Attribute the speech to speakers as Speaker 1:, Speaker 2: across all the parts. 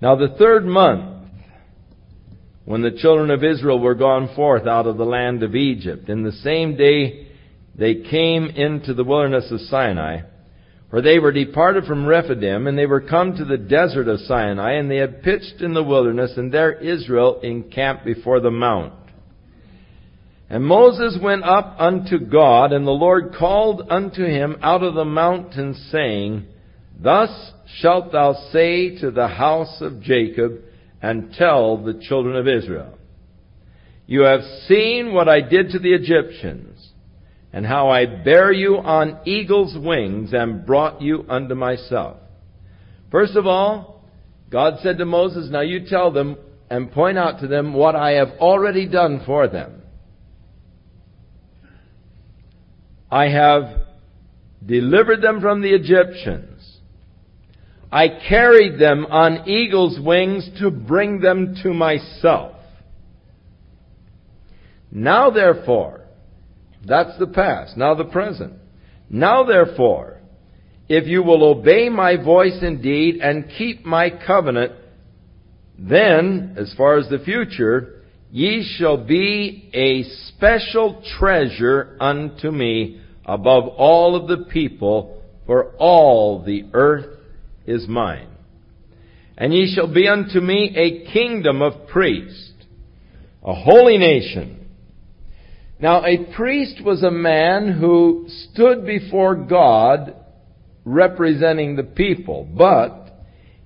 Speaker 1: Now the third month, when the children of Israel were gone forth out of the land of Egypt, in the same day they came into the wilderness of Sinai, for they were departed from Rephidim, and they were come to the desert of Sinai, and they had pitched in the wilderness, and there Israel encamped before the mount. And Moses went up unto God, and the Lord called unto him out of the mountain, saying, Thus shalt thou say to the house of Jacob, and tell the children of Israel, You have seen what I did to the Egyptians, and how I bare you on eagle's wings, and brought you unto myself. First of all, God said to Moses, Now you tell them and point out to them what I have already done for them. I have delivered them from the Egyptians. I carried them on eagle's wings to bring them to myself. Now therefore, that's the past, now the present. Now therefore, if you will obey my voice indeed and keep my covenant, then, as far as the future, Ye shall be a special treasure unto me above all of the people, for all the earth is mine. And ye shall be unto me a kingdom of priests, a holy nation. Now a priest was a man who stood before God representing the people, but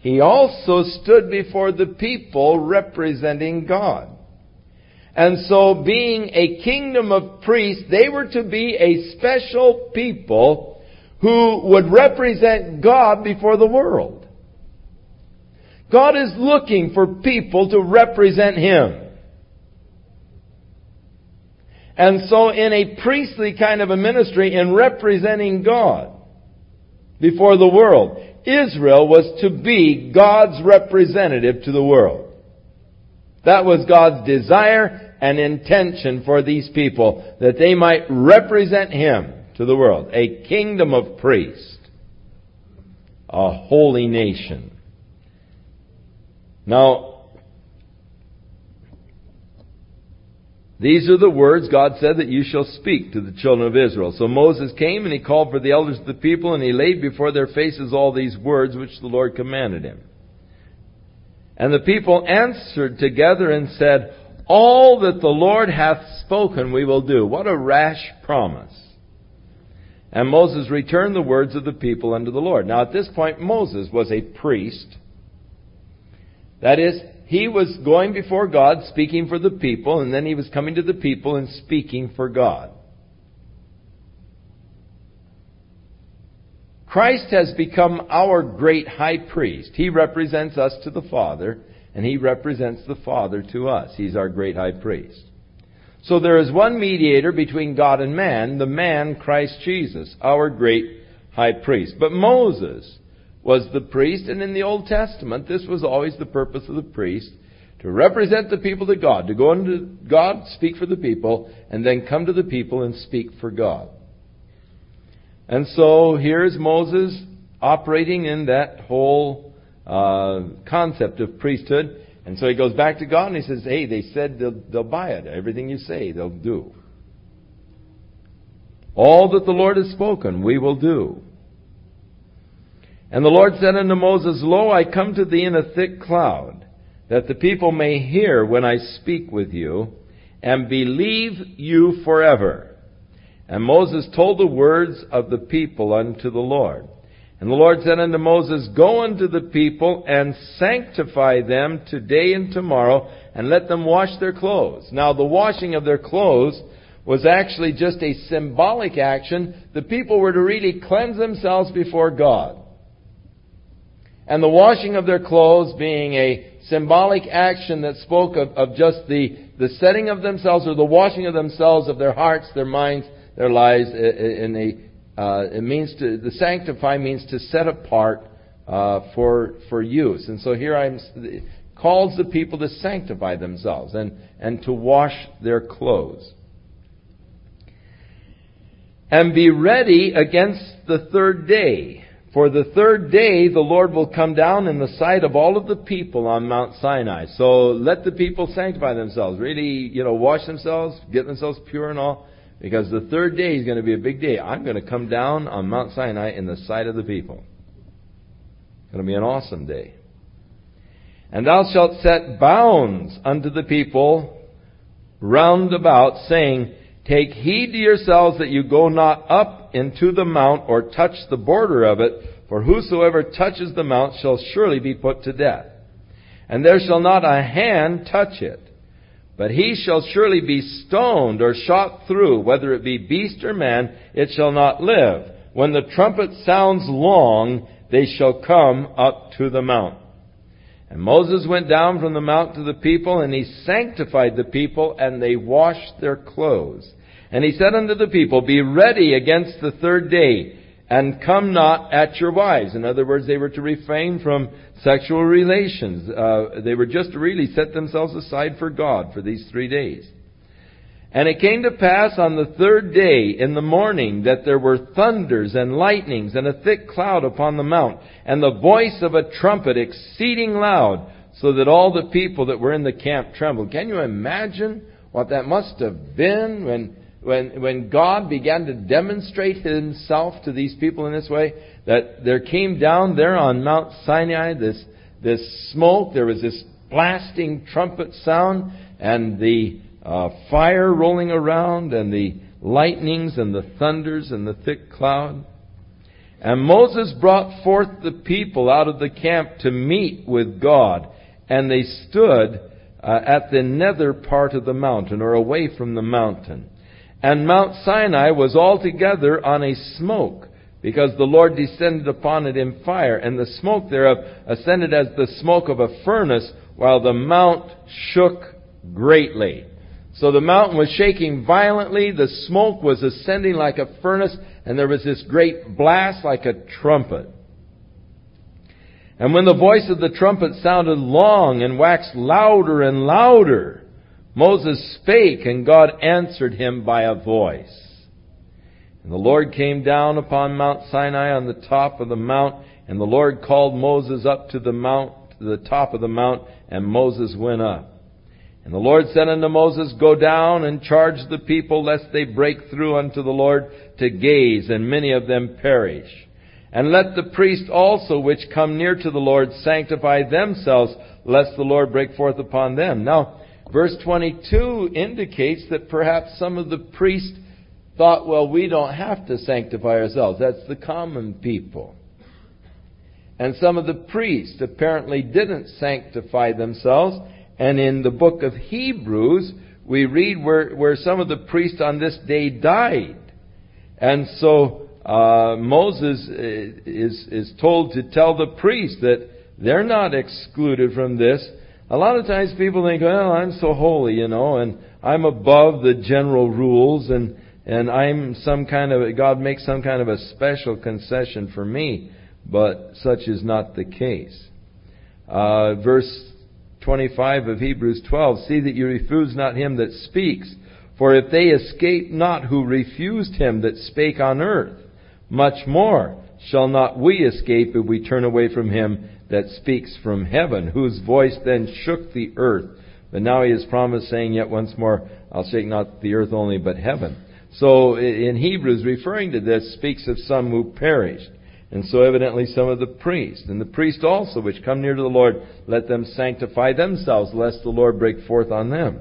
Speaker 1: he also stood before the people representing God. And so, being a kingdom of priests, they were to be a special people who would represent God before the world. God is looking for people to represent Him. And so in a priestly kind of a ministry in representing God before the world, Israel was to be God's representative to the world. That was God's desire and intention for these people, that they might represent Him to the world. A kingdom of priests. A holy nation. Now, These are the words God said that you shall speak to the children of Israel. So Moses came and he called for the elders of the people and he laid before their faces all these words which the Lord commanded him. And the people answered together and said, All that the Lord hath spoken we will do. What a rash promise. And Moses returned the words of the people unto the Lord. Now at this point, Moses was a priest. That is, he was going before God speaking for the people, and then he was coming to the people and speaking for God. Christ has become our great high priest. He represents us to the Father, and he represents the Father to us. He's our great high priest. So there is one mediator between God and man, the man Christ Jesus, our great high priest. But Moses was the priest, and in the Old Testament, this was always the purpose of the priest, to represent the people to God, to go into God, speak for the people, and then come to the people and speak for God. And so here's Moses operating in that whole uh, concept of priesthood. And so he goes back to God and he says, Hey, they said they'll, they'll buy it. Everything you say, they'll do. All that the Lord has spoken, we will do. And the Lord said unto Moses, Lo, I come to thee in a thick cloud, that the people may hear when I speak with you, and believe you forever. And Moses told the words of the people unto the Lord. And the Lord said unto Moses, Go unto the people and sanctify them today and tomorrow, and let them wash their clothes. Now, the washing of their clothes was actually just a symbolic action. The people were to really cleanse themselves before God. And the washing of their clothes being a symbolic action that spoke of, of just the, the setting of themselves or the washing of themselves of their hearts, their minds, their lives in a uh, it means to the sanctify means to set apart uh, for for use. And so here I'm calls the people to sanctify themselves and and to wash their clothes. And be ready against the third day For the third day the Lord will come down in the sight of all of the people on Mount Sinai. So let the people sanctify themselves. Really, you know, wash themselves, get themselves pure and all. Because the third day is going to be a big day. I'm going to come down on Mount Sinai in the sight of the people. It's going to be an awesome day. And thou shalt set bounds unto the people round about, saying, Take heed to yourselves that you go not up into the mount or touch the border of it, for whosoever touches the mount shall surely be put to death. And there shall not a hand touch it. But he shall surely be stoned or shot through, whether it be beast or man, it shall not live. When the trumpet sounds long, they shall come up to the mount. And Moses went down from the mount to the people, and he sanctified the people, and they washed their clothes. And he said unto the people, Be ready against the third day, and come not at your wives. In other words, they were to refrain from sexual relations. Uh, they were just to really set themselves aside for God for these three days. And it came to pass on the third day in the morning that there were thunders and lightnings and a thick cloud upon the mount, and the voice of a trumpet exceeding loud, so that all the people that were in the camp trembled. Can you imagine what that must have been when when, when God began to demonstrate himself to these people in this way, that there came down there on Mount Sinai this, this smoke, there was this blasting trumpet sound, and the uh, fire rolling around, and the lightnings, and the thunders, and the thick cloud. And Moses brought forth the people out of the camp to meet with God, and they stood uh, at the nether part of the mountain, or away from the mountain. And Mount Sinai was altogether on a smoke, because the Lord descended upon it in fire, and the smoke thereof ascended as the smoke of a furnace, while the mount shook greatly. So the mountain was shaking violently, the smoke was ascending like a furnace, and there was this great blast like a trumpet. And when the voice of the trumpet sounded long and waxed louder and louder, Moses spake, and God answered him by a voice. And the Lord came down upon Mount Sinai on the top of the mount, and the Lord called Moses up to the mount, to the top of the mount, and Moses went up. And the Lord said unto Moses, Go down and charge the people, lest they break through unto the Lord to gaze, and many of them perish. And let the priests also which come near to the Lord sanctify themselves, lest the Lord break forth upon them. Now, Verse 22 indicates that perhaps some of the priests thought, well, we don't have to sanctify ourselves. That's the common people. And some of the priests apparently didn't sanctify themselves. And in the book of Hebrews, we read where, where some of the priests on this day died. And so uh, Moses uh, is, is told to tell the priests that they're not excluded from this a lot of times people think, well, I'm so holy, you know, and I'm above the general rules and, and I'm some kind of, God makes some kind of a special concession for me, but such is not the case. Uh, verse 25 of Hebrews 12, see that you refuse not him that speaks, for if they escape not who refused him that spake on earth, much more shall not we escape if we turn away from him that speaks from heaven, whose voice then shook the earth. But now he has promised, saying yet once more, I'll shake not the earth only, but heaven. So in Hebrews, referring to this, speaks of some who perished. And so evidently some of the priests. And the priests also, which come near to the Lord, let them sanctify themselves, lest the Lord break forth on them.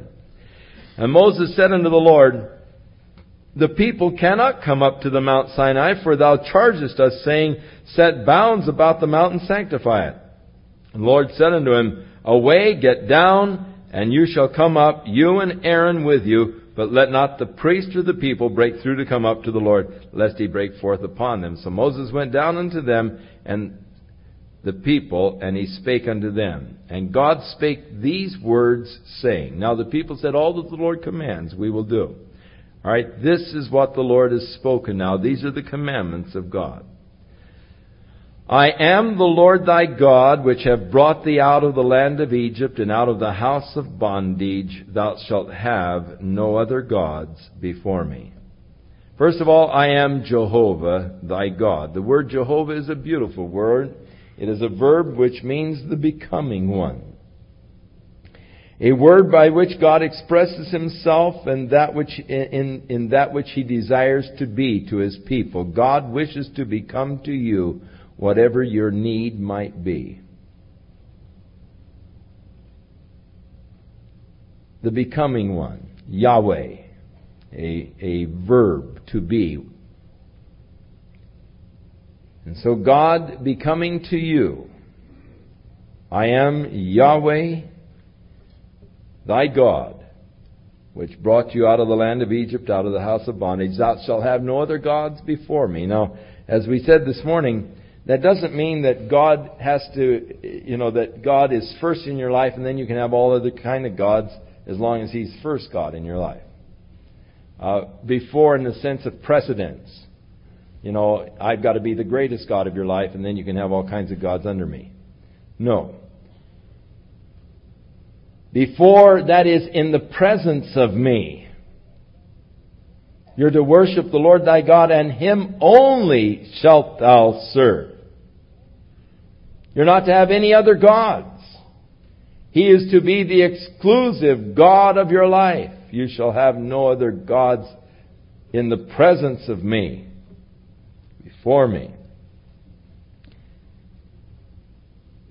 Speaker 1: And Moses said unto the Lord, the people cannot come up to the Mount Sinai, for thou chargest us, saying, Set bounds about the mount and sanctify it. And the Lord said unto him, Away, get down, and you shall come up, you and Aaron with you, but let not the priest or the people break through to come up to the Lord, lest he break forth upon them. So Moses went down unto them, and the people, and he spake unto them. And God spake these words, saying, Now the people said, All that the Lord commands, we will do. All right, this is what the Lord has spoken now. These are the commandments of God. I am the Lord thy God, which have brought thee out of the land of Egypt and out of the house of bondage. Thou shalt have no other gods before me. First of all, I am Jehovah, thy God. The word Jehovah is a beautiful word. It is a verb which means the becoming one. A word by which God expresses himself and that which, in, in that which he desires to be to his people. God wishes to become to you whatever your need might be. The becoming one, Yahweh, a, a verb to be. And so God becoming to you, I am Yahweh, thy God, which brought you out of the land of Egypt, out of the house of bondage. Thou shalt have no other gods before me. Now, as we said this morning, that doesn't mean that God has to, you know, that God is first in your life and then you can have all other kind of gods as long as He's first God in your life. Uh, before, in the sense of precedence, you know, I've got to be the greatest God of your life and then you can have all kinds of gods under me. No. Before, that is, in the presence of me. You're to worship the Lord thy God, and him only shalt thou serve. You're not to have any other gods. He is to be the exclusive God of your life. You shall have no other gods in the presence of me, before me.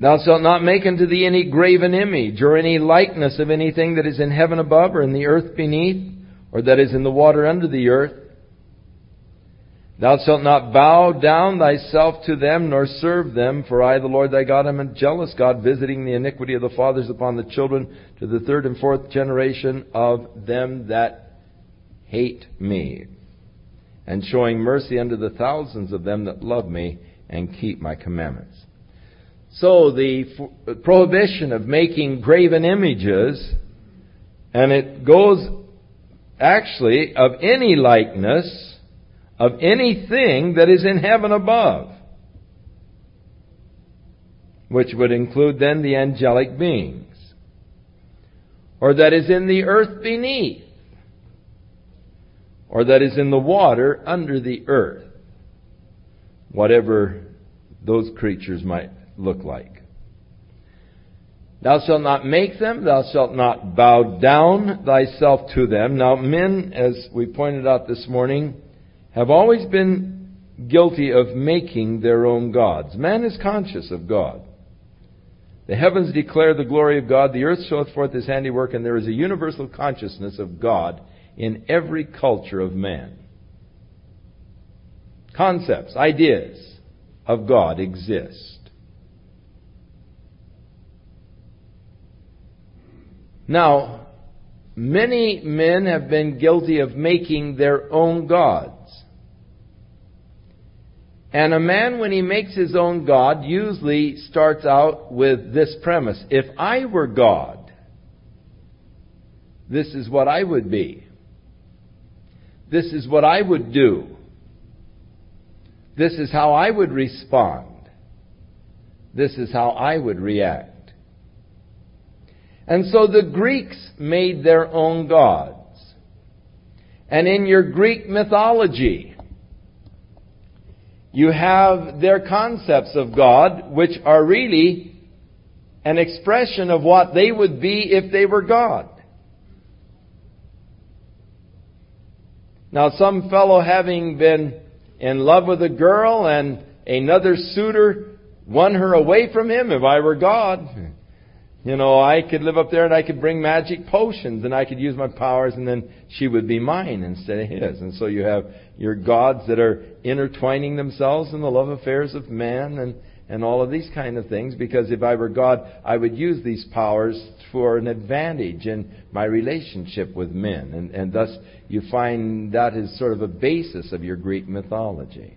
Speaker 1: Thou shalt not make unto thee any graven image, or any likeness of anything that is in heaven above, or in the earth beneath, or that is in the water under the earth. Thou shalt not bow down thyself to them, nor serve them, for I, the Lord thy God, am a jealous God, visiting the iniquity of the fathers upon the children to the third and fourth generation of them that hate me, and showing mercy unto the thousands of them that love me and keep my commandments. So the prohibition of making graven images, and it goes actually of any likeness of anything that is in heaven above, which would include then the angelic beings, or that is in the earth beneath, or that is in the water under the earth, whatever those creatures might look like. Thou shalt not make them, thou shalt not bow down thyself to them. Now, men, as we pointed out this morning, have always been guilty of making their own gods. Man is conscious of God. The heavens declare the glory of God, the earth showeth forth his handiwork, and there is a universal consciousness of God in every culture of man. Concepts, ideas of God exist. Now, many men have been guilty of making their own gods. And a man, when he makes his own God, usually starts out with this premise If I were God, this is what I would be. This is what I would do. This is how I would respond. This is how I would react. And so the Greeks made their own gods. And in your Greek mythology, you have their concepts of God, which are really an expression of what they would be if they were God. Now, some fellow having been in love with a girl and another suitor won her away from him, if I were God, hmm. You know, I could live up there and I could bring magic potions and I could use my powers and then she would be mine instead of his. And so you have your gods that are intertwining themselves in the love affairs of man and, and all of these kind of things because if I were God, I would use these powers for an advantage in my relationship with men. And, and thus you find that is sort of a basis of your Greek mythology.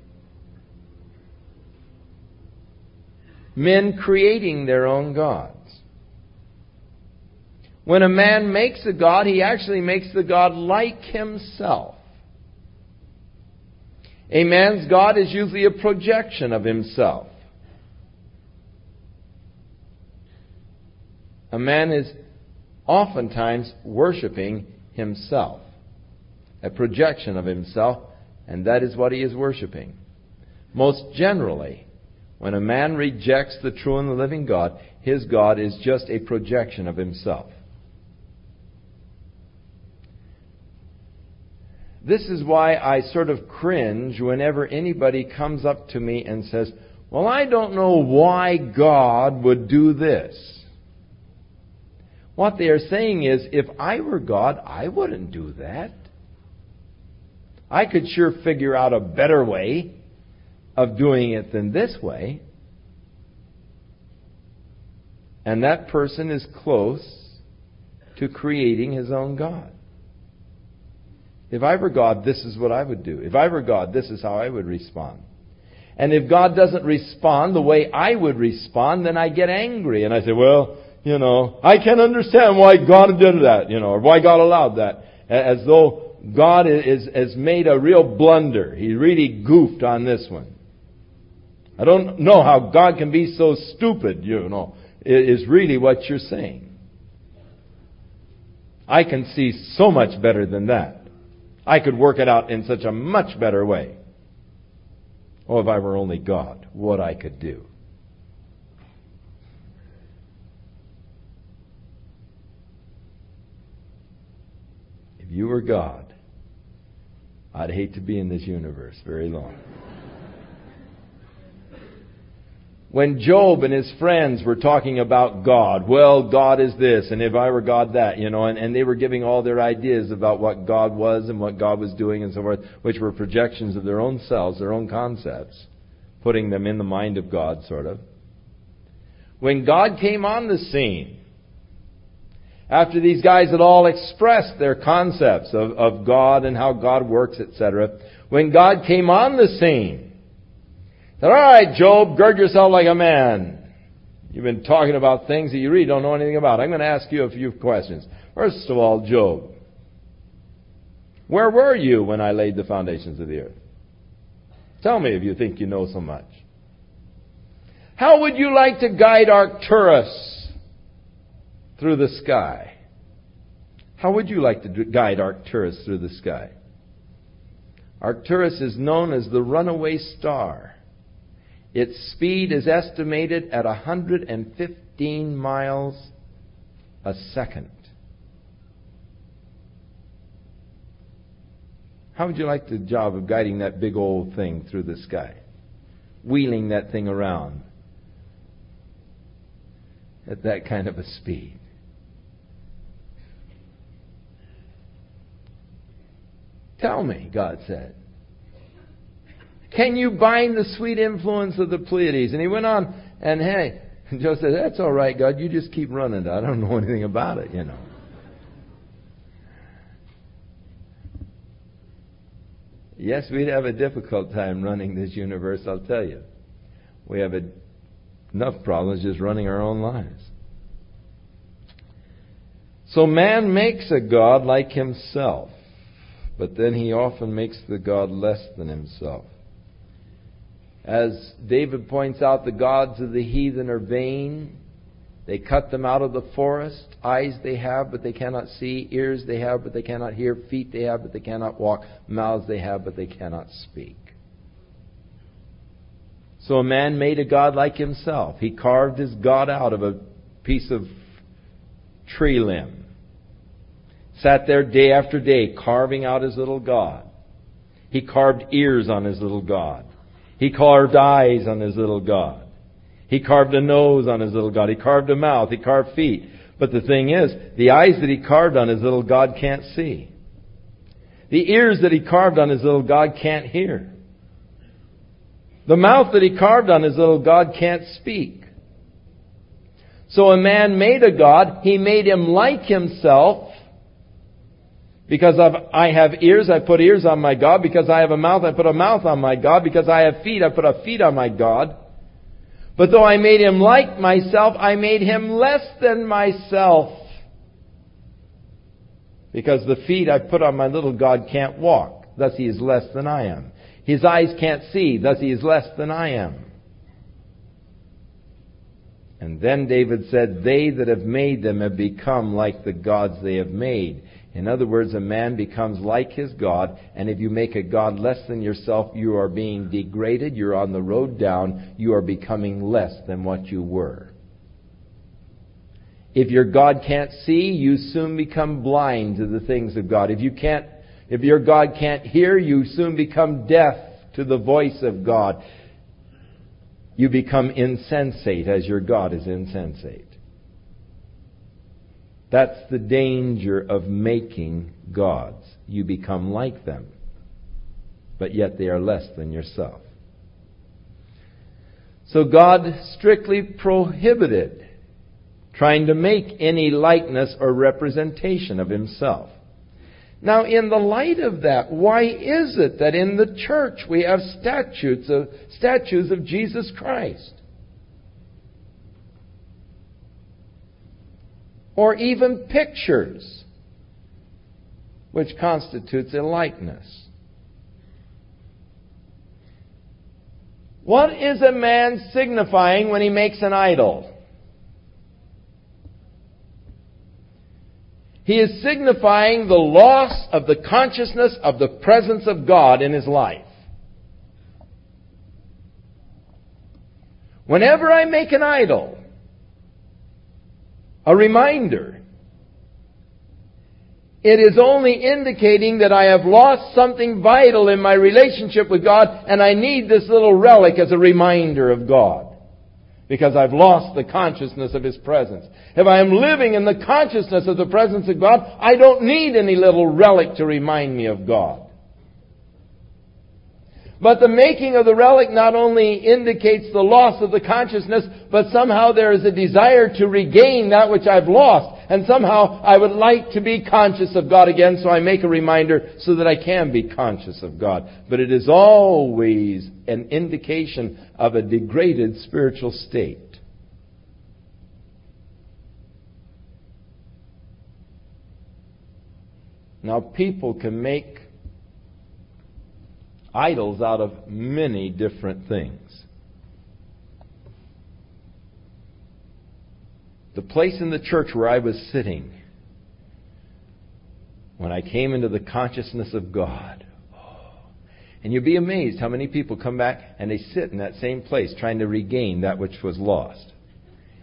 Speaker 1: Men creating their own gods. When a man makes a God, he actually makes the God like himself. A man's God is usually a projection of himself. A man is oftentimes worshiping himself, a projection of himself, And that is what he is worshiping. Most generally, when a man rejects the true and the living God, his God is just a projection of himself. This is why I sort of cringe whenever anybody comes up to me and says, Well, I don't know why God would do this. What they are saying is, if I were God, I wouldn't do that. I could sure figure out a better way of doing it than this way. And that person is close to creating his own God. If I were God, this is what I would do. If I were God, this is how I would respond. And if God doesn't respond the way I would respond, then I get angry and I say, well, you know, I can't understand why God did that, you know, or why God allowed that. As though God is, has made a real blunder. He really goofed on this one. I don't know how God can be so stupid, you know, is really what you're saying. I can see so much better than that. I could work it out in such a much better way. Oh, if I were only God, what I could do. If you were God, I'd hate to be in this universe very long. When Job and his friends were talking about God, well, God is this, and if I were God, that, you know, and, and they were giving all their ideas about what God was and what God was doing and so forth, which were projections of their own selves, their own concepts, putting them in the mind of God, sort of. When God came on the scene, after these guys had all expressed their concepts of, of God and how God works, etc., when God came on the scene, All right, Job, gird yourself like a man. You've been talking about things that you really don't know anything about. I'm going to ask you a few questions. First of all, Job, where were you when I laid the foundations of the earth? Tell me if you think you know so much. How would you like to guide Arcturus through the sky? How would you like to guide Arcturus through the sky? Arcturus is known as the runaway star. Its speed is estimated at 115 miles a second. How would you like the job of guiding that big old thing through the sky? Wheeling that thing around at that kind of a speed. Tell me, God said. Can you bind the sweet influence of the Pleiades? And he went on, and hey, Job said, That's all right, God. You just keep running. I don't know anything about it, you know. Yes, we'd have a difficult time running this universe, I'll tell you. We have a, enough problems just running our own lives. So man makes a God like himself, but then he often makes the God less than himself. As David points out, the gods of the heathen are vain. They cut them out of the forest. Eyes they have, but they cannot see. Ears they have, but they cannot hear. Feet they have, but they cannot walk. Mouths they have, but they cannot speak. So a man made a God like himself. He carved his God out of a piece of tree limb. Sat there day after day carving out his little God. He carved ears on his little God. He carved eyes on his little God. He carved a nose on his little God. He carved a mouth. He carved feet. But the thing is, the eyes that he carved on his little God can't see. The ears that he carved on his little God can't hear. The mouth that he carved on his little God can't speak. So a man made a God. He made him like himself. Because I have ears, I put ears on my God. Because I have a mouth, I put a mouth on my God. Because I have feet, I put a feet on my God. But though I made him like myself, I made him less than myself. Because the feet I put on my little God can't walk. Thus he is less than I am. His eyes can't see. Thus he is less than I am. And then David said, They that have made them have become like the gods they have made. In other words, a man becomes like his God, and if you make a God less than yourself, you are being degraded, you're on the road down, you are becoming less than what you were. If your God can't see, you soon become blind to the things of God. If you can't, if your God can't hear, you soon become deaf to the voice of God. You become insensate as your God is insensate. That's the danger of making gods. You become like them, but yet they are less than yourself. So God strictly prohibited trying to make any likeness or representation of himself. Now, in the light of that, why is it that in the church we have statues of, statues of Jesus Christ? Or even pictures, which constitutes a likeness. What is a man signifying when he makes an idol? He is signifying the loss of the consciousness of the presence of God in his life. Whenever I make an idol, a reminder. It is only indicating that I have lost something vital in my relationship with God and I need this little relic as a reminder of God. Because I've lost the consciousness of His presence. If I am living in the consciousness of the presence of God, I don't need any little relic to remind me of God. But the making of the relic not only indicates the loss of the consciousness, but somehow there is a desire to regain that which I've lost. And somehow I would like to be conscious of God again, so I make a reminder so that I can be conscious of God. But it is always an indication of a degraded spiritual state. Now people can make idols out of many different things. The place in the church where I was sitting, when I came into the consciousness of God, and you'd be amazed how many people come back and they sit in that same place trying to regain that which was lost.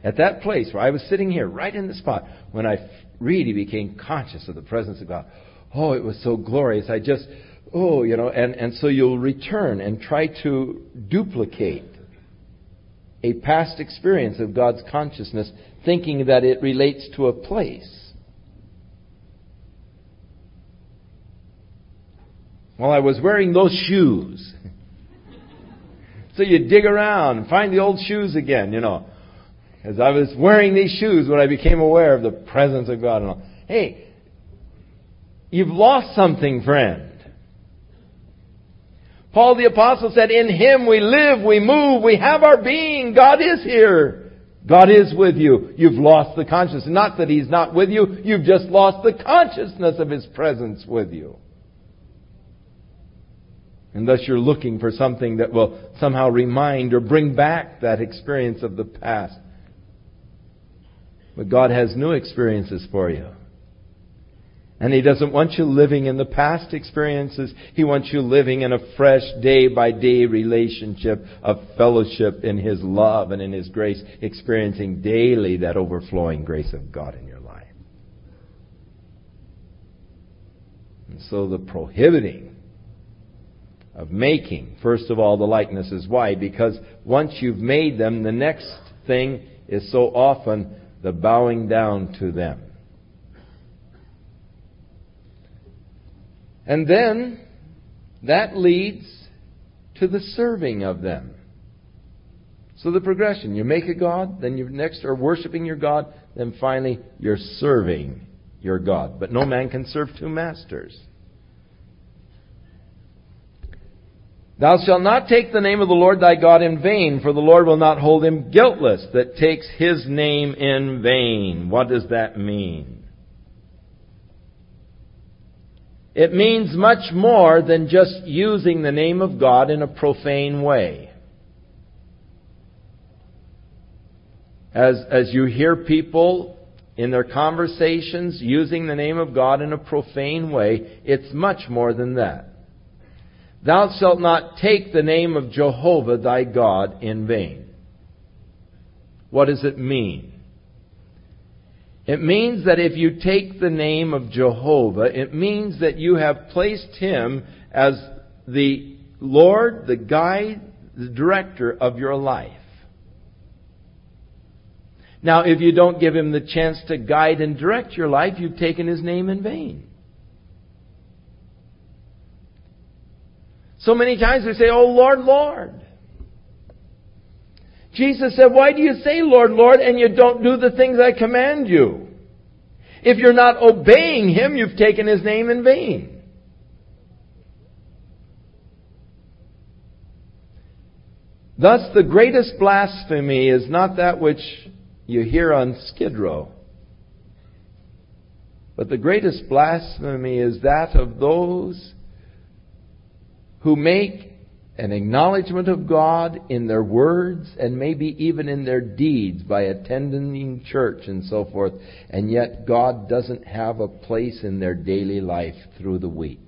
Speaker 1: At that place where I was sitting here, right in the spot, when I really became conscious of the presence of God, oh, it was so glorious. I just, oh, you know, and, and so you'll return and try to duplicate a past experience of God's consciousness, thinking that it relates to a place. Well, I was wearing those shoes. so you dig around and find the old shoes again, you know. As I was wearing these shoes when I became aware of the presence of God and all. Hey, you've lost something, friend. Paul the apostle said, in Him we live, we move, we have our being. God is here. God is with you. You've lost the consciousness. Not that He's not with you, you've just lost the consciousness of His presence with you. And thus you're looking for something that will somehow remind or bring back that experience of the past. But God has new experiences for you. And He doesn't want you living in the past experiences. He wants you living in a fresh day by day relationship of fellowship in His love and in His grace, experiencing daily that overflowing grace of God in your life. And so the prohibiting of making, first of all, the likenesses. Why? Because once you've made them, the next thing is so often the bowing down to them. And then that leads to the serving of them. So the progression, you make a God, then you next are worshiping your God, then finally you're serving your God. But no man can serve two masters. Thou shalt not take the name of the Lord thy God in vain, for the Lord will not hold him guiltless that takes his name in vain. What does that mean? It means much more than just using the name of God in a profane way. As, as you hear people in their conversations using the name of God in a profane way. It's much more than that. Thou shalt not take the name of Jehovah thy God in vain. What does it mean? It means that if you take the name of Jehovah, it means that you have placed him as the Lord, the guide, the director of your life. Now, if you don't give him the chance to guide and direct your life, you've taken his name in vain. So many times we say, Oh Lord, Lord. Jesus said, Why do you say, Lord, Lord, and you don't do the things I command you? If you're not obeying Him, you've taken His name in vain. Thus, the greatest blasphemy is not that which you hear on Skid Row. But the greatest blasphemy is that of those who make an acknowledgement of God in their words and maybe even in their deeds by attending church and so forth, and yet God doesn't have a place in their daily life through the week.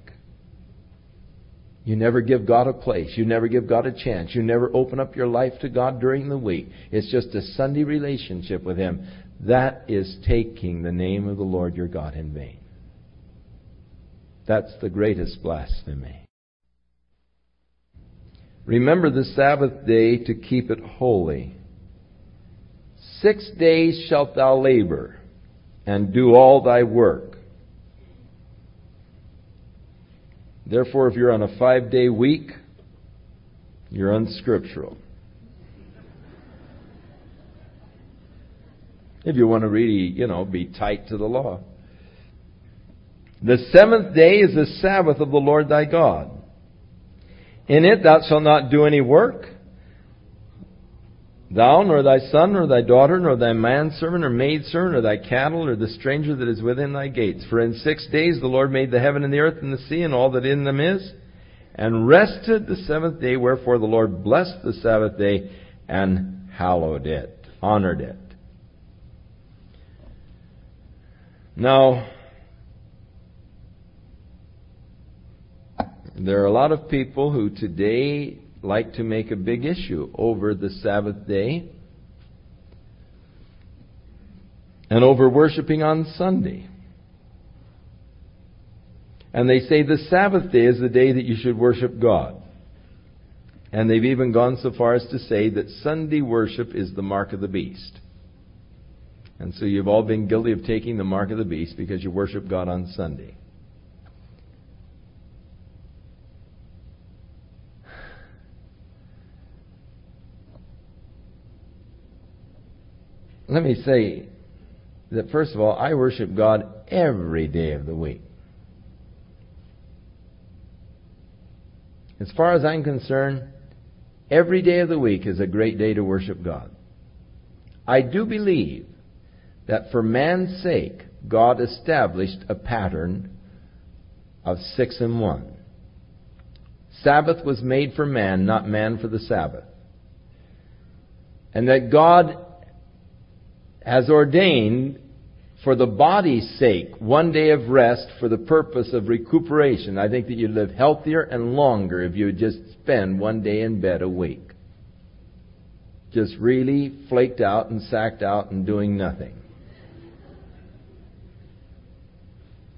Speaker 1: You never give God a place. You never give God a chance. You never open up your life to God during the week. It's just a Sunday relationship with Him. That is taking the name of the Lord your God in vain. That's the greatest blasphemy. Remember the Sabbath day to keep it holy. Six days shalt thou labor and do all thy work. Therefore, if you're on a five day week, you're unscriptural. If you want to really, you know, be tight to the law. The seventh day is the Sabbath of the Lord thy God. In it thou shalt not do any work, thou, nor thy son, nor thy daughter, nor thy manservant, or maidservant, or thy cattle, or the stranger that is within thy gates. For in six days the Lord made the heaven and the earth and the sea and all that in them is, and rested the seventh day. Wherefore the Lord blessed the Sabbath day and hallowed it, honored it. Now, There are a lot of people who today like to make a big issue over the Sabbath day and over worshiping on Sunday. And they say the Sabbath day is the day that you should worship God. And they've even gone so far as to say that Sunday worship is the mark of the beast. And so you've all been guilty of taking the mark of the beast because you worship God on Sunday. Let me say that first of all, I worship God every day of the week. As far as I'm concerned, every day of the week is a great day to worship God. I do believe that for man's sake, God established a pattern of six and one. Sabbath was made for man, not man for the Sabbath. And that God has ordained for the body's sake one day of rest for the purpose of recuperation. I think that you'd live healthier and longer if you would just spend one day in bed a week. Just really flaked out and sacked out and doing nothing.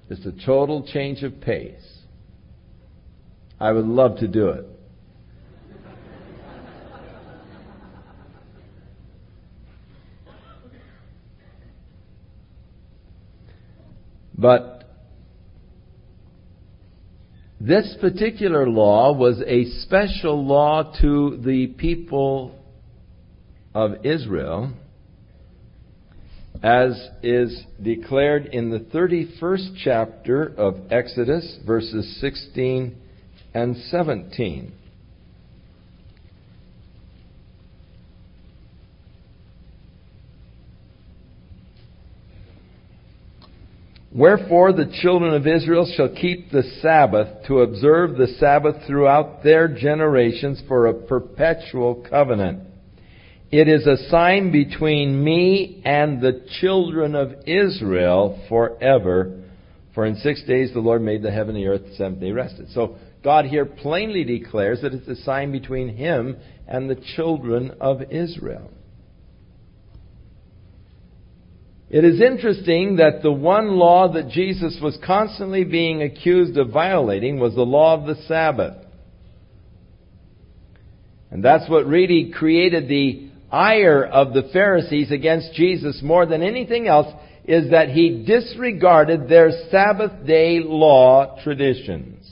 Speaker 1: It's a total change of pace. I would love to do it. But this particular law was a special law to the people of Israel, as is declared in the 31st chapter of Exodus, verses 16 and 17. Wherefore the children of Israel shall keep the Sabbath to observe the Sabbath throughout their generations for a perpetual covenant. It is a sign between me and the children of Israel forever. For in six days the Lord made the heaven and the earth, the seventh day rested. So God here plainly declares that it's a sign between him and the children of Israel. It is interesting that the one law that Jesus was constantly being accused of violating was the law of the Sabbath. And that's what really created the ire of the Pharisees against Jesus more than anything else is that he disregarded their Sabbath day law traditions.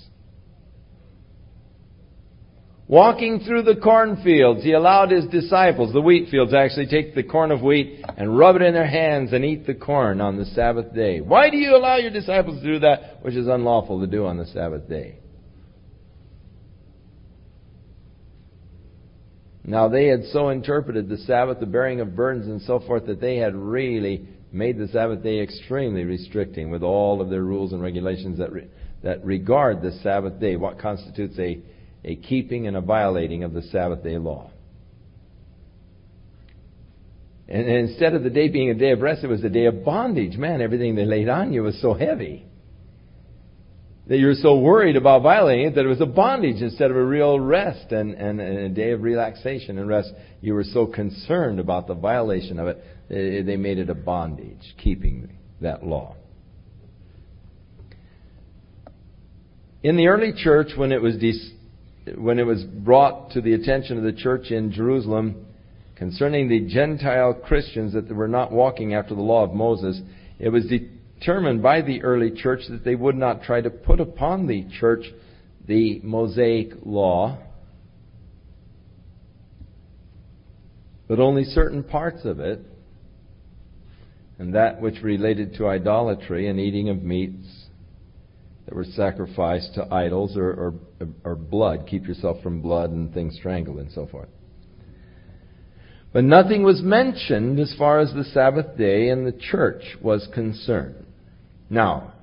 Speaker 1: Walking through the cornfields, he allowed his disciples, the wheat fields, actually take the corn of wheat and rub it in their hands and eat the corn on the Sabbath day. Why do you allow your disciples to do that, which is unlawful to do on the Sabbath day? Now they had so interpreted the Sabbath, the bearing of burdens and so forth, that they had really made the Sabbath day extremely restricting with all of their rules and regulations that, re- that regard the Sabbath day, what constitutes a, a keeping and a violating of the Sabbath day law. And, instead of the day being a day of rest, it was a day of bondage. Man, everything they laid on you was so heavy that you were so worried about violating it that it was a bondage instead of a real rest and, and, and, a day of relaxation and rest. You were so concerned about the violation of it, eh, eh, they made it a bondage, keeping that law. In the early church, when it was when it was brought to the attention of the church in Jerusalem concerning the Gentile Christians that they were not walking after the law of Moses, it was determined by the early church that they would not try to put upon the church the Mosaic law, but only certain parts of it, and that which related to idolatry and eating of meats that were sacrificed to idols or, or, Uh, or blood. Keep yourself from blood and things strangled and so forth. But nothing was mentioned as far as the Sabbath day and the church was concerned. Now,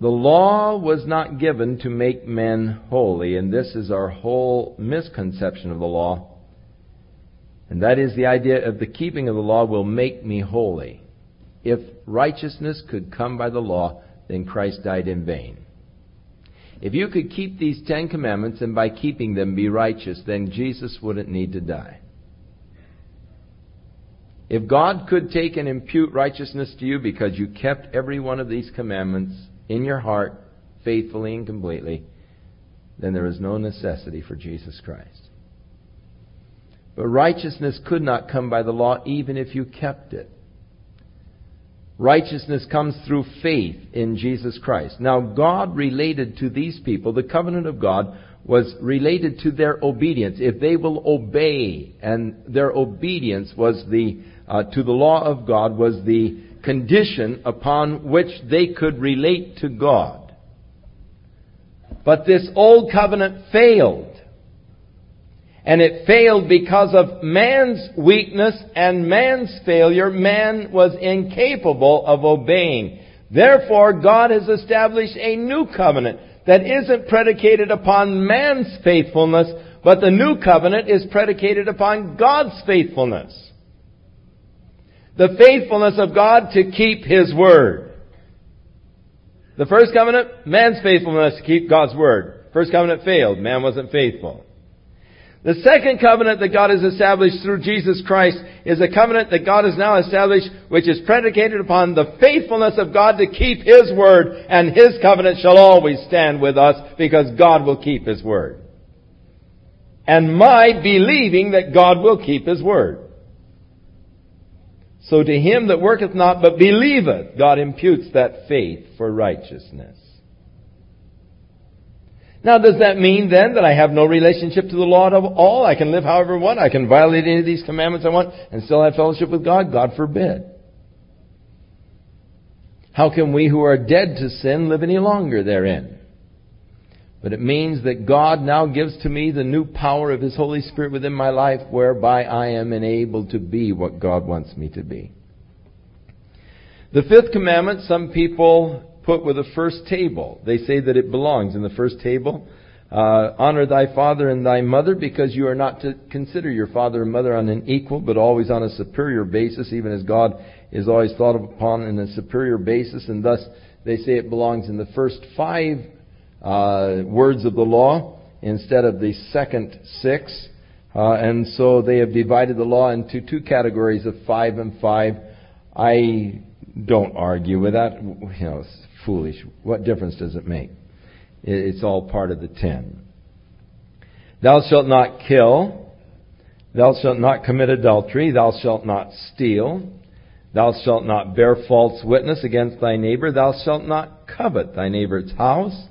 Speaker 1: the law was not given to make men holy, and this is our whole misconception of the law. And that is the idea of the keeping of the law will make me holy. If righteousness could come by the law, then Christ died in vain. If you could keep these Ten Commandments and by keeping them be righteous, then Jesus wouldn't need to die. If God could take and impute righteousness to you because you kept every one of these commandments in your heart faithfully and completely, then there is no necessity for Jesus Christ. But righteousness could not come by the law even if you kept it. Righteousness comes through faith in Jesus Christ. Now, God related to these people, the covenant of God was related to their obedience. If they will obey, and their obedience was the uh, to the law of God was the condition upon which they could relate to God. But this old covenant failed. And it failed because of man's weakness and man's failure. Man was incapable of obeying. Therefore, God has established a new covenant that isn't predicated upon man's faithfulness, but the new covenant is predicated upon God's faithfulness the faithfulness of God to keep His word. The first covenant, man's faithfulness to keep God's word. First covenant failed. Man wasn't faithful. The second covenant that God has established through Jesus Christ is a covenant that God has now established which is predicated upon the faithfulness of God to keep His word and His covenant shall always stand with us because God will keep His word. And my believing that God will keep His word. So to him that worketh not but believeth, God imputes that faith for righteousness. Now, does that mean then that I have no relationship to the law at all? I can live however I want. I can violate any of these commandments I want and still have fellowship with God? God forbid. How can we who are dead to sin live any longer therein? But it means that God now gives to me the new power of His Holy Spirit within my life whereby I am enabled to be what God wants me to be. The fifth commandment, some people put with the first table. They say that it belongs in the first table. Uh, honor thy father and thy mother because you are not to consider your father and mother on an equal but always on a superior basis, even as God is always thought upon in a superior basis. And thus they say it belongs in the first five uh, words of the law instead of the second six. Uh, and so they have divided the law into two categories of five and five. I don't argue with that. You know, foolish. What difference does it make? It's all part of the ten. Thou shalt not kill. Thou shalt not commit adultery. Thou shalt not steal. Thou shalt not bear false witness against thy neighbor. Thou shalt not covet thy neighbor's house.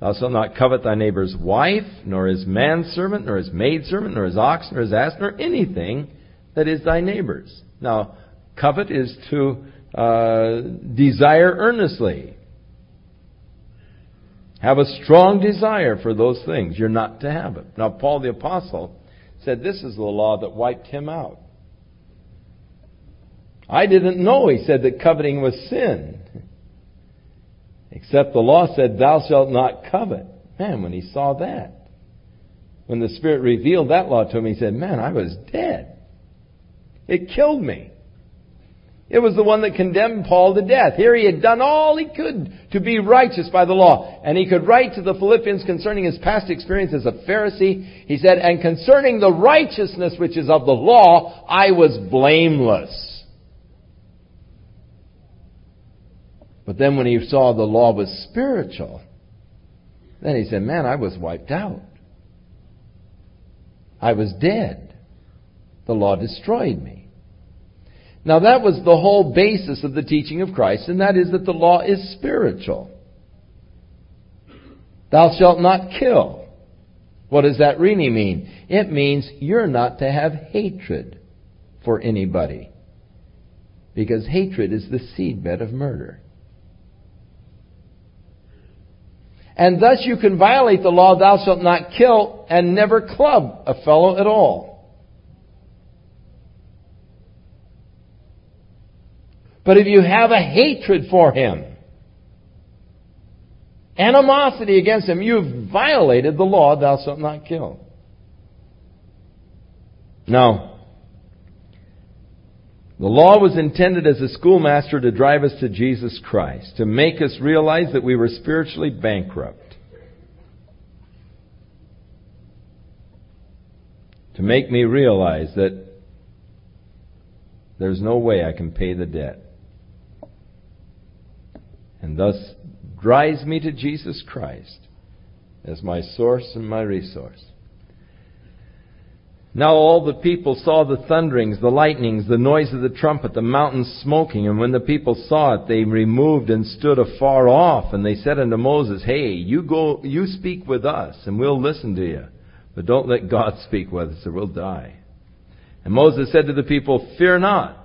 Speaker 1: Thou shalt not covet thy neighbor's wife, nor his manservant, nor his maidservant, nor his ox, nor his ass, nor anything that is thy neighbor's. Now, covet is to uh, desire earnestly. Have a strong desire for those things. You're not to have it. Now, Paul the Apostle said this is the law that wiped him out. I didn't know, he said, that coveting was sin. Except the law said, Thou shalt not covet. Man, when he saw that, when the Spirit revealed that law to him, he said, Man, I was dead. It killed me. It was the one that condemned Paul to death. Here he had done all he could to be righteous by the law. And he could write to the Philippians concerning his past experience as a Pharisee. He said, And concerning the righteousness which is of the law, I was blameless. But then when he saw the law was spiritual, then he said, Man, I was wiped out. I was dead. The law destroyed me. Now that was the whole basis of the teaching of Christ, and that is that the law is spiritual. Thou shalt not kill. What does that really mean? It means you're not to have hatred for anybody. Because hatred is the seedbed of murder. And thus you can violate the law, thou shalt not kill, and never club a fellow at all. But if you have a hatred for him, animosity against him, you've violated the law, thou shalt not kill. Now, the law was intended as a schoolmaster to drive us to Jesus Christ, to make us realize that we were spiritually bankrupt. To make me realize that there's no way I can pay the debt and thus drives me to Jesus Christ as my source and my resource. Now all the people saw the thunderings, the lightnings, the noise of the trumpet, the mountains smoking, and when the people saw it, they removed and stood afar off, and they said unto Moses, Hey, you go, you speak with us, and we'll listen to you. But don't let God speak with us, or we'll die. And Moses said to the people, Fear not.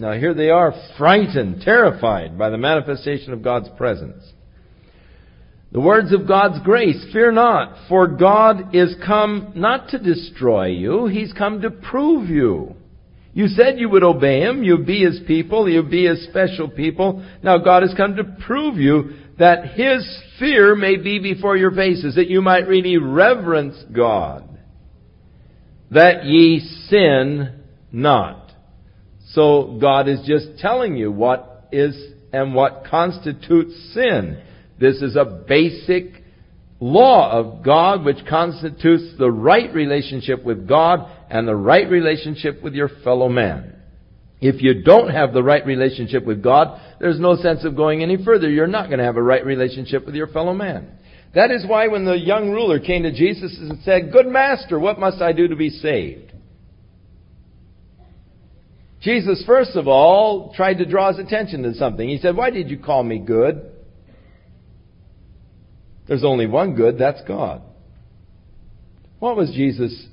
Speaker 1: Now here they are, frightened, terrified by the manifestation of God's presence. The words of God's grace, fear not, for God is come not to destroy you, He's come to prove you. You said you would obey Him, you'd be His people, you'd be His special people. Now God has come to prove you that His fear may be before your faces, that you might really reverence God. That ye sin not. So God is just telling you what is and what constitutes sin. This is a basic law of God which constitutes the right relationship with God and the right relationship with your fellow man. If you don't have the right relationship with God, there's no sense of going any further. You're not going to have a right relationship with your fellow man. That is why when the young ruler came to Jesus and said, Good master, what must I do to be saved? Jesus, first of all, tried to draw his attention to something. He said, Why did you call me good? There's only one good, that's God. What was Jesus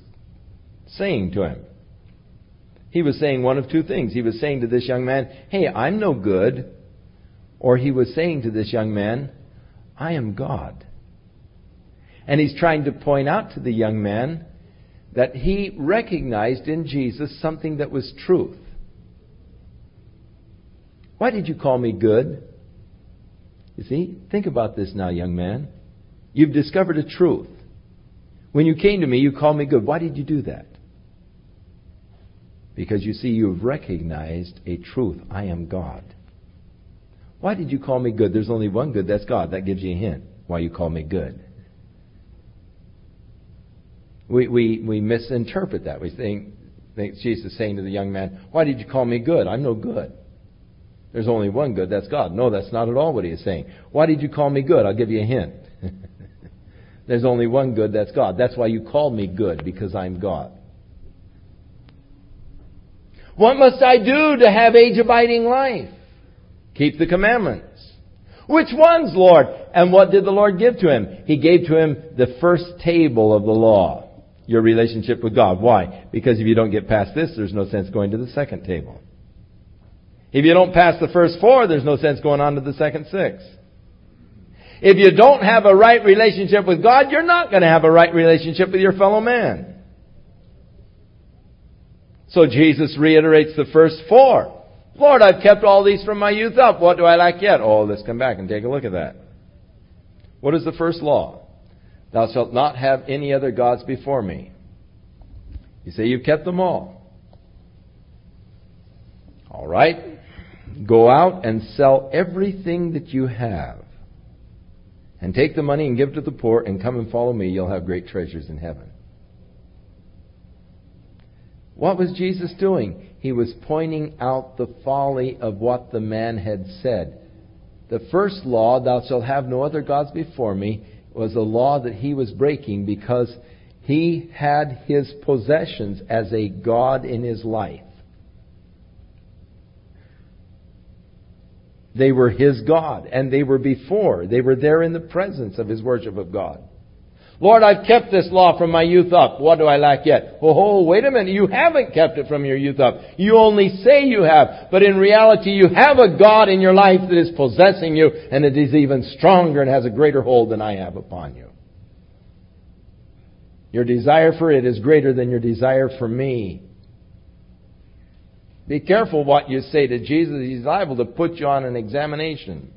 Speaker 1: saying to him? He was saying one of two things. He was saying to this young man, Hey, I'm no good. Or he was saying to this young man, I am God. And he's trying to point out to the young man that he recognized in Jesus something that was truth. Why did you call me good? You see, think about this now, young man. You've discovered a truth. When you came to me, you called me good. Why did you do that? Because you see, you've recognized a truth. I am God. Why did you call me good? There's only one good, that's God. That gives you a hint why you call me good. We, we, we misinterpret that. We think, think Jesus is saying to the young man, Why did you call me good? I'm no good. There's only one good, that's God. No, that's not at all what he is saying. Why did you call me good? I'll give you a hint. There's only one good, that's God. That's why you call me good, because I'm God. What must I do to have age abiding life? Keep the commandments. Which ones, Lord? And what did the Lord give to him? He gave to him the first table of the law. Your relationship with God. Why? Because if you don't get past this, there's no sense going to the second table. If you don't pass the first four, there's no sense going on to the second six. If you don't have a right relationship with God, you're not going to have a right relationship with your fellow man. So Jesus reiterates the first four. Lord, I've kept all these from my youth up. What do I lack yet? Oh, let's come back and take a look at that. What is the first law? Thou shalt not have any other gods before me. You say you've kept them all. All right. Go out and sell everything that you have. And take the money and give to the poor and come and follow me. You'll have great treasures in heaven. What was Jesus doing? He was pointing out the folly of what the man had said. The first law, thou shalt have no other gods before me, was a law that he was breaking because he had his possessions as a God in his life. They were his God, and they were before. They were there in the presence of his worship of God. Lord, I've kept this law from my youth up. What do I lack yet? Oh, oh, wait a minute. You haven't kept it from your youth up. You only say you have. But in reality, you have a God in your life that is possessing you, and it is even stronger and has a greater hold than I have upon you. Your desire for it is greater than your desire for me. Be careful what you say to Jesus. He's liable to put you on an examination.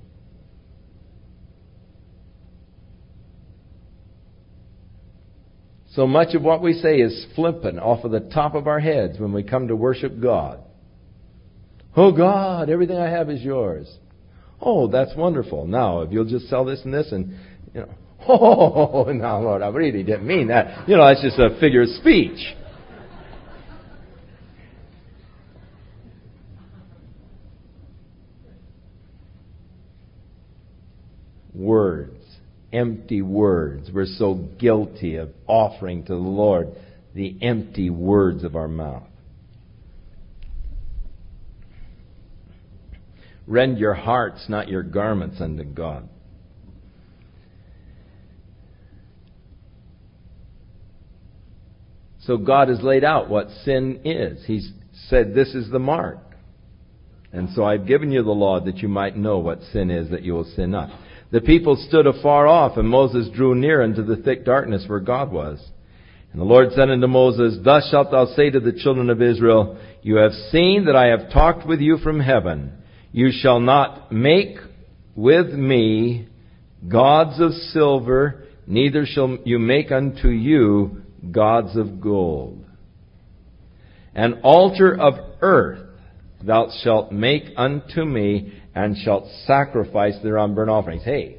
Speaker 1: So much of what we say is flippant off of the top of our heads when we come to worship God. Oh God, everything I have is yours. Oh, that's wonderful. Now, if you'll just sell this and this and, you know, oh, now Lord, I really didn't mean that. You know, that's just a figure of speech. Words empty words. We're so guilty of offering to the Lord the empty words of our mouth. Rend your hearts, not your garments, unto God. So God has laid out what sin is. He's said, This is the mark. And so I've given you the law that you might know what sin is, that you will sin not. The people stood afar off, and Moses drew near unto the thick darkness where God was. And the Lord said unto Moses, Thus shalt thou say to the children of Israel, You have seen that I have talked with you from heaven. You shall not make with me gods of silver, neither shall you make unto you gods of gold. An altar of earth thou shalt make unto me, and shalt sacrifice thereon burnt offerings. Hey.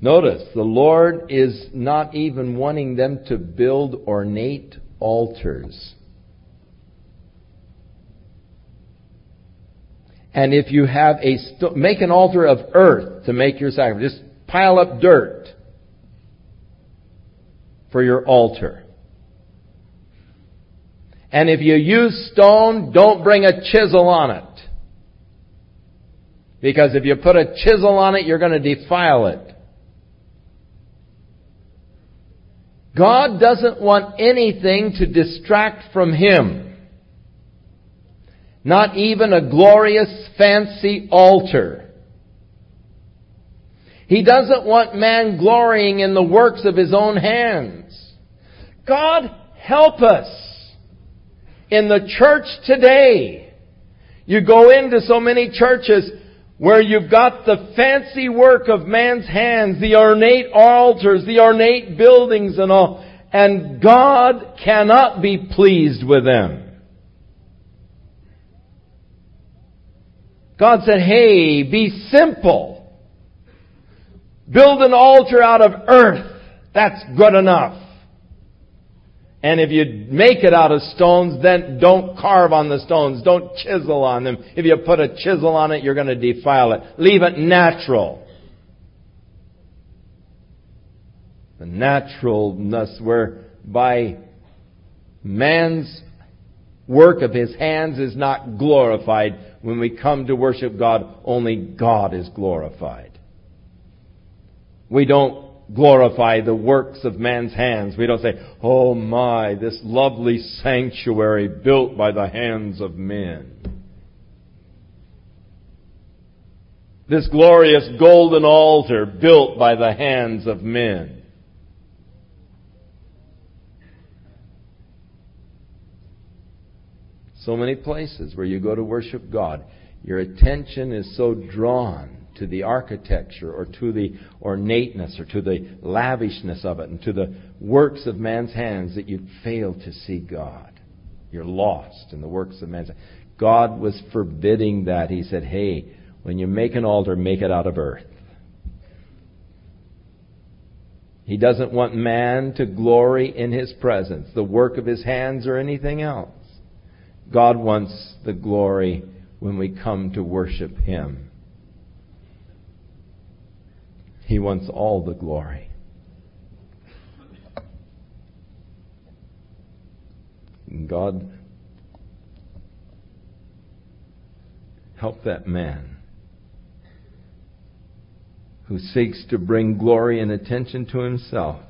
Speaker 1: Notice, the Lord is not even wanting them to build ornate altars. And if you have a, st- make an altar of earth to make your sacrifice. Just pile up dirt for your altar. And if you use stone, don't bring a chisel on it. Because if you put a chisel on it, you're going to defile it. God doesn't want anything to distract from Him. Not even a glorious, fancy altar. He doesn't want man glorying in the works of his own hands. God help us in the church today. You go into so many churches where you've got the fancy work of man's hands, the ornate altars, the ornate buildings and all, and God cannot be pleased with them. God said, hey, be simple. Build an altar out of earth. That's good enough. And if you make it out of stones, then don't carve on the stones. Don't chisel on them. If you put a chisel on it, you're going to defile it. Leave it natural. The naturalness whereby man's work of his hands is not glorified. When we come to worship God, only God is glorified. We don't glorify the works of man's hands. We don't say, oh my, this lovely sanctuary built by the hands of men. This glorious golden altar built by the hands of men. So many places where you go to worship God, your attention is so drawn to the architecture or to the ornateness or to the lavishness of it and to the works of man's hands that you fail to see God. You're lost in the works of man's hands. God was forbidding that. He said, hey, when you make an altar, make it out of earth. He doesn't want man to glory in his presence, the work of his hands, or anything else. God wants the glory when we come to worship him. He wants all the glory. God, help that man who seeks to bring glory and attention to himself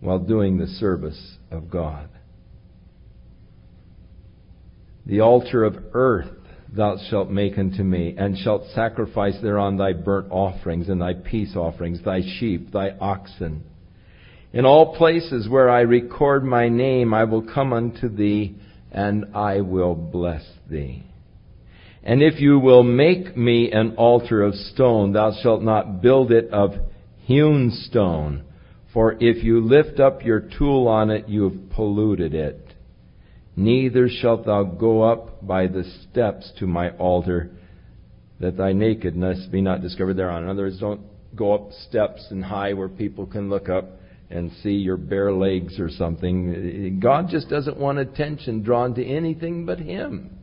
Speaker 1: while doing the service of God. The altar of earth thou shalt make unto me, and shalt sacrifice thereon thy burnt offerings and thy peace offerings, thy sheep, thy oxen. In all places where I record my name, I will come unto thee, and I will bless thee. And if you will make me an altar of stone, thou shalt not build it of hewn stone, for if you lift up your tool on it, you have polluted it. Neither shalt thou go up by the steps to my altar, that thy nakedness be not discovered thereon. In other words, don't go up steps and high where people can look up and see your bare legs or something. God just doesn't want attention drawn to anything but Him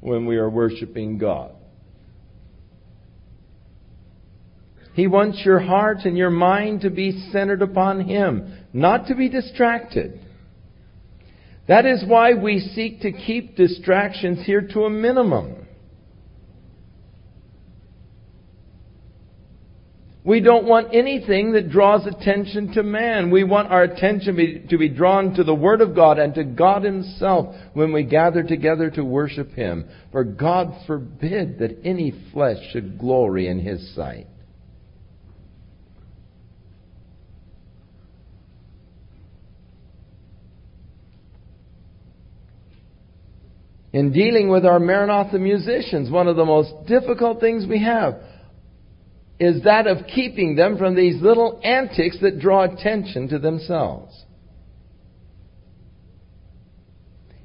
Speaker 1: when we are worshiping God. He wants your heart and your mind to be centered upon Him, not to be distracted. That is why we seek to keep distractions here to a minimum. We don't want anything that draws attention to man. We want our attention to be drawn to the Word of God and to God Himself when we gather together to worship Him. For God forbid that any flesh should glory in His sight. In dealing with our Maranatha musicians, one of the most difficult things we have is that of keeping them from these little antics that draw attention to themselves.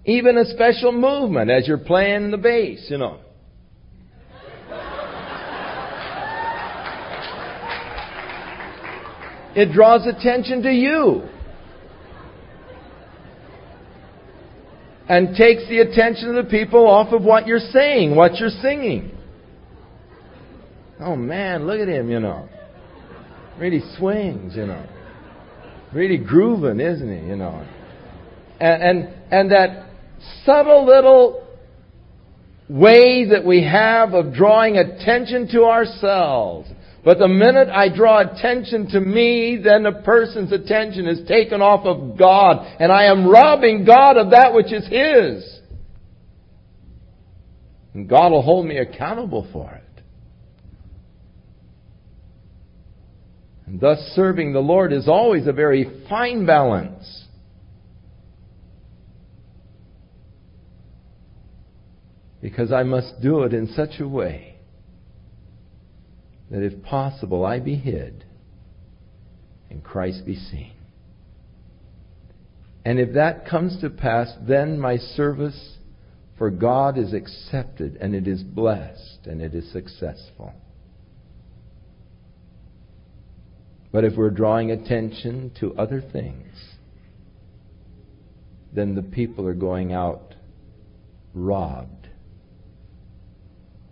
Speaker 1: Even a special movement as you're playing the bass, you know. It draws attention to you. And takes the attention of the people off of what you're saying, what you're singing. Oh man, look at him, you know. Really swings, you know. Really grooving, isn't he, you know. And, and, and that subtle little way that we have of drawing attention to ourselves but the minute I draw attention to me, then the person's attention is taken off of God, and I am robbing God of that which is His. And God will hold me accountable for it. And thus serving the Lord is always a very fine balance. Because I must do it in such a way that if possible I be hid and Christ be seen. And if that comes to pass, then my service for God is accepted and it is blessed and it is successful. But if we're drawing attention to other things, then the people are going out robbed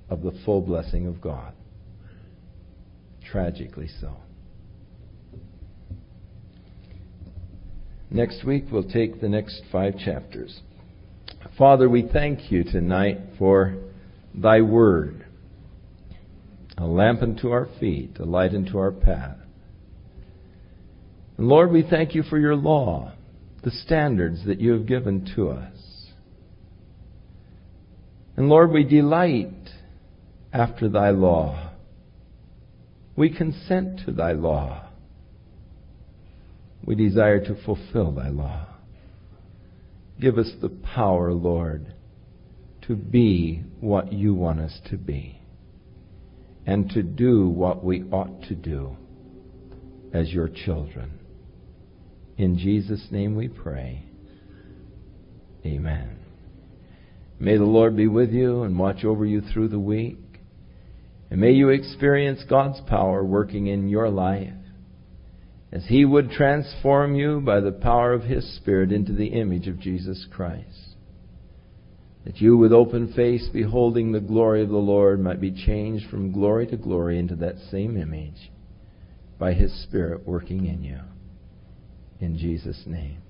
Speaker 1: of the full blessing of God. Tragically so. Next week, we'll take the next five chapters. Father, we thank you tonight for thy word, a lamp unto our feet, a light unto our path. And Lord, we thank you for your law, the standards that you have given to us. And Lord, we delight after thy law. We consent to thy law. We desire to fulfill thy law. Give us the power, Lord, to be what you want us to be and to do what we ought to do as your children. In Jesus' name we pray. Amen. May the Lord be with you and watch over you through the week. And may you experience God's power working in your life as He would transform you by the power of His Spirit into the image of Jesus Christ. That you, with open face, beholding the glory of the Lord, might be changed from glory to glory into that same image by His Spirit working in you. In Jesus' name.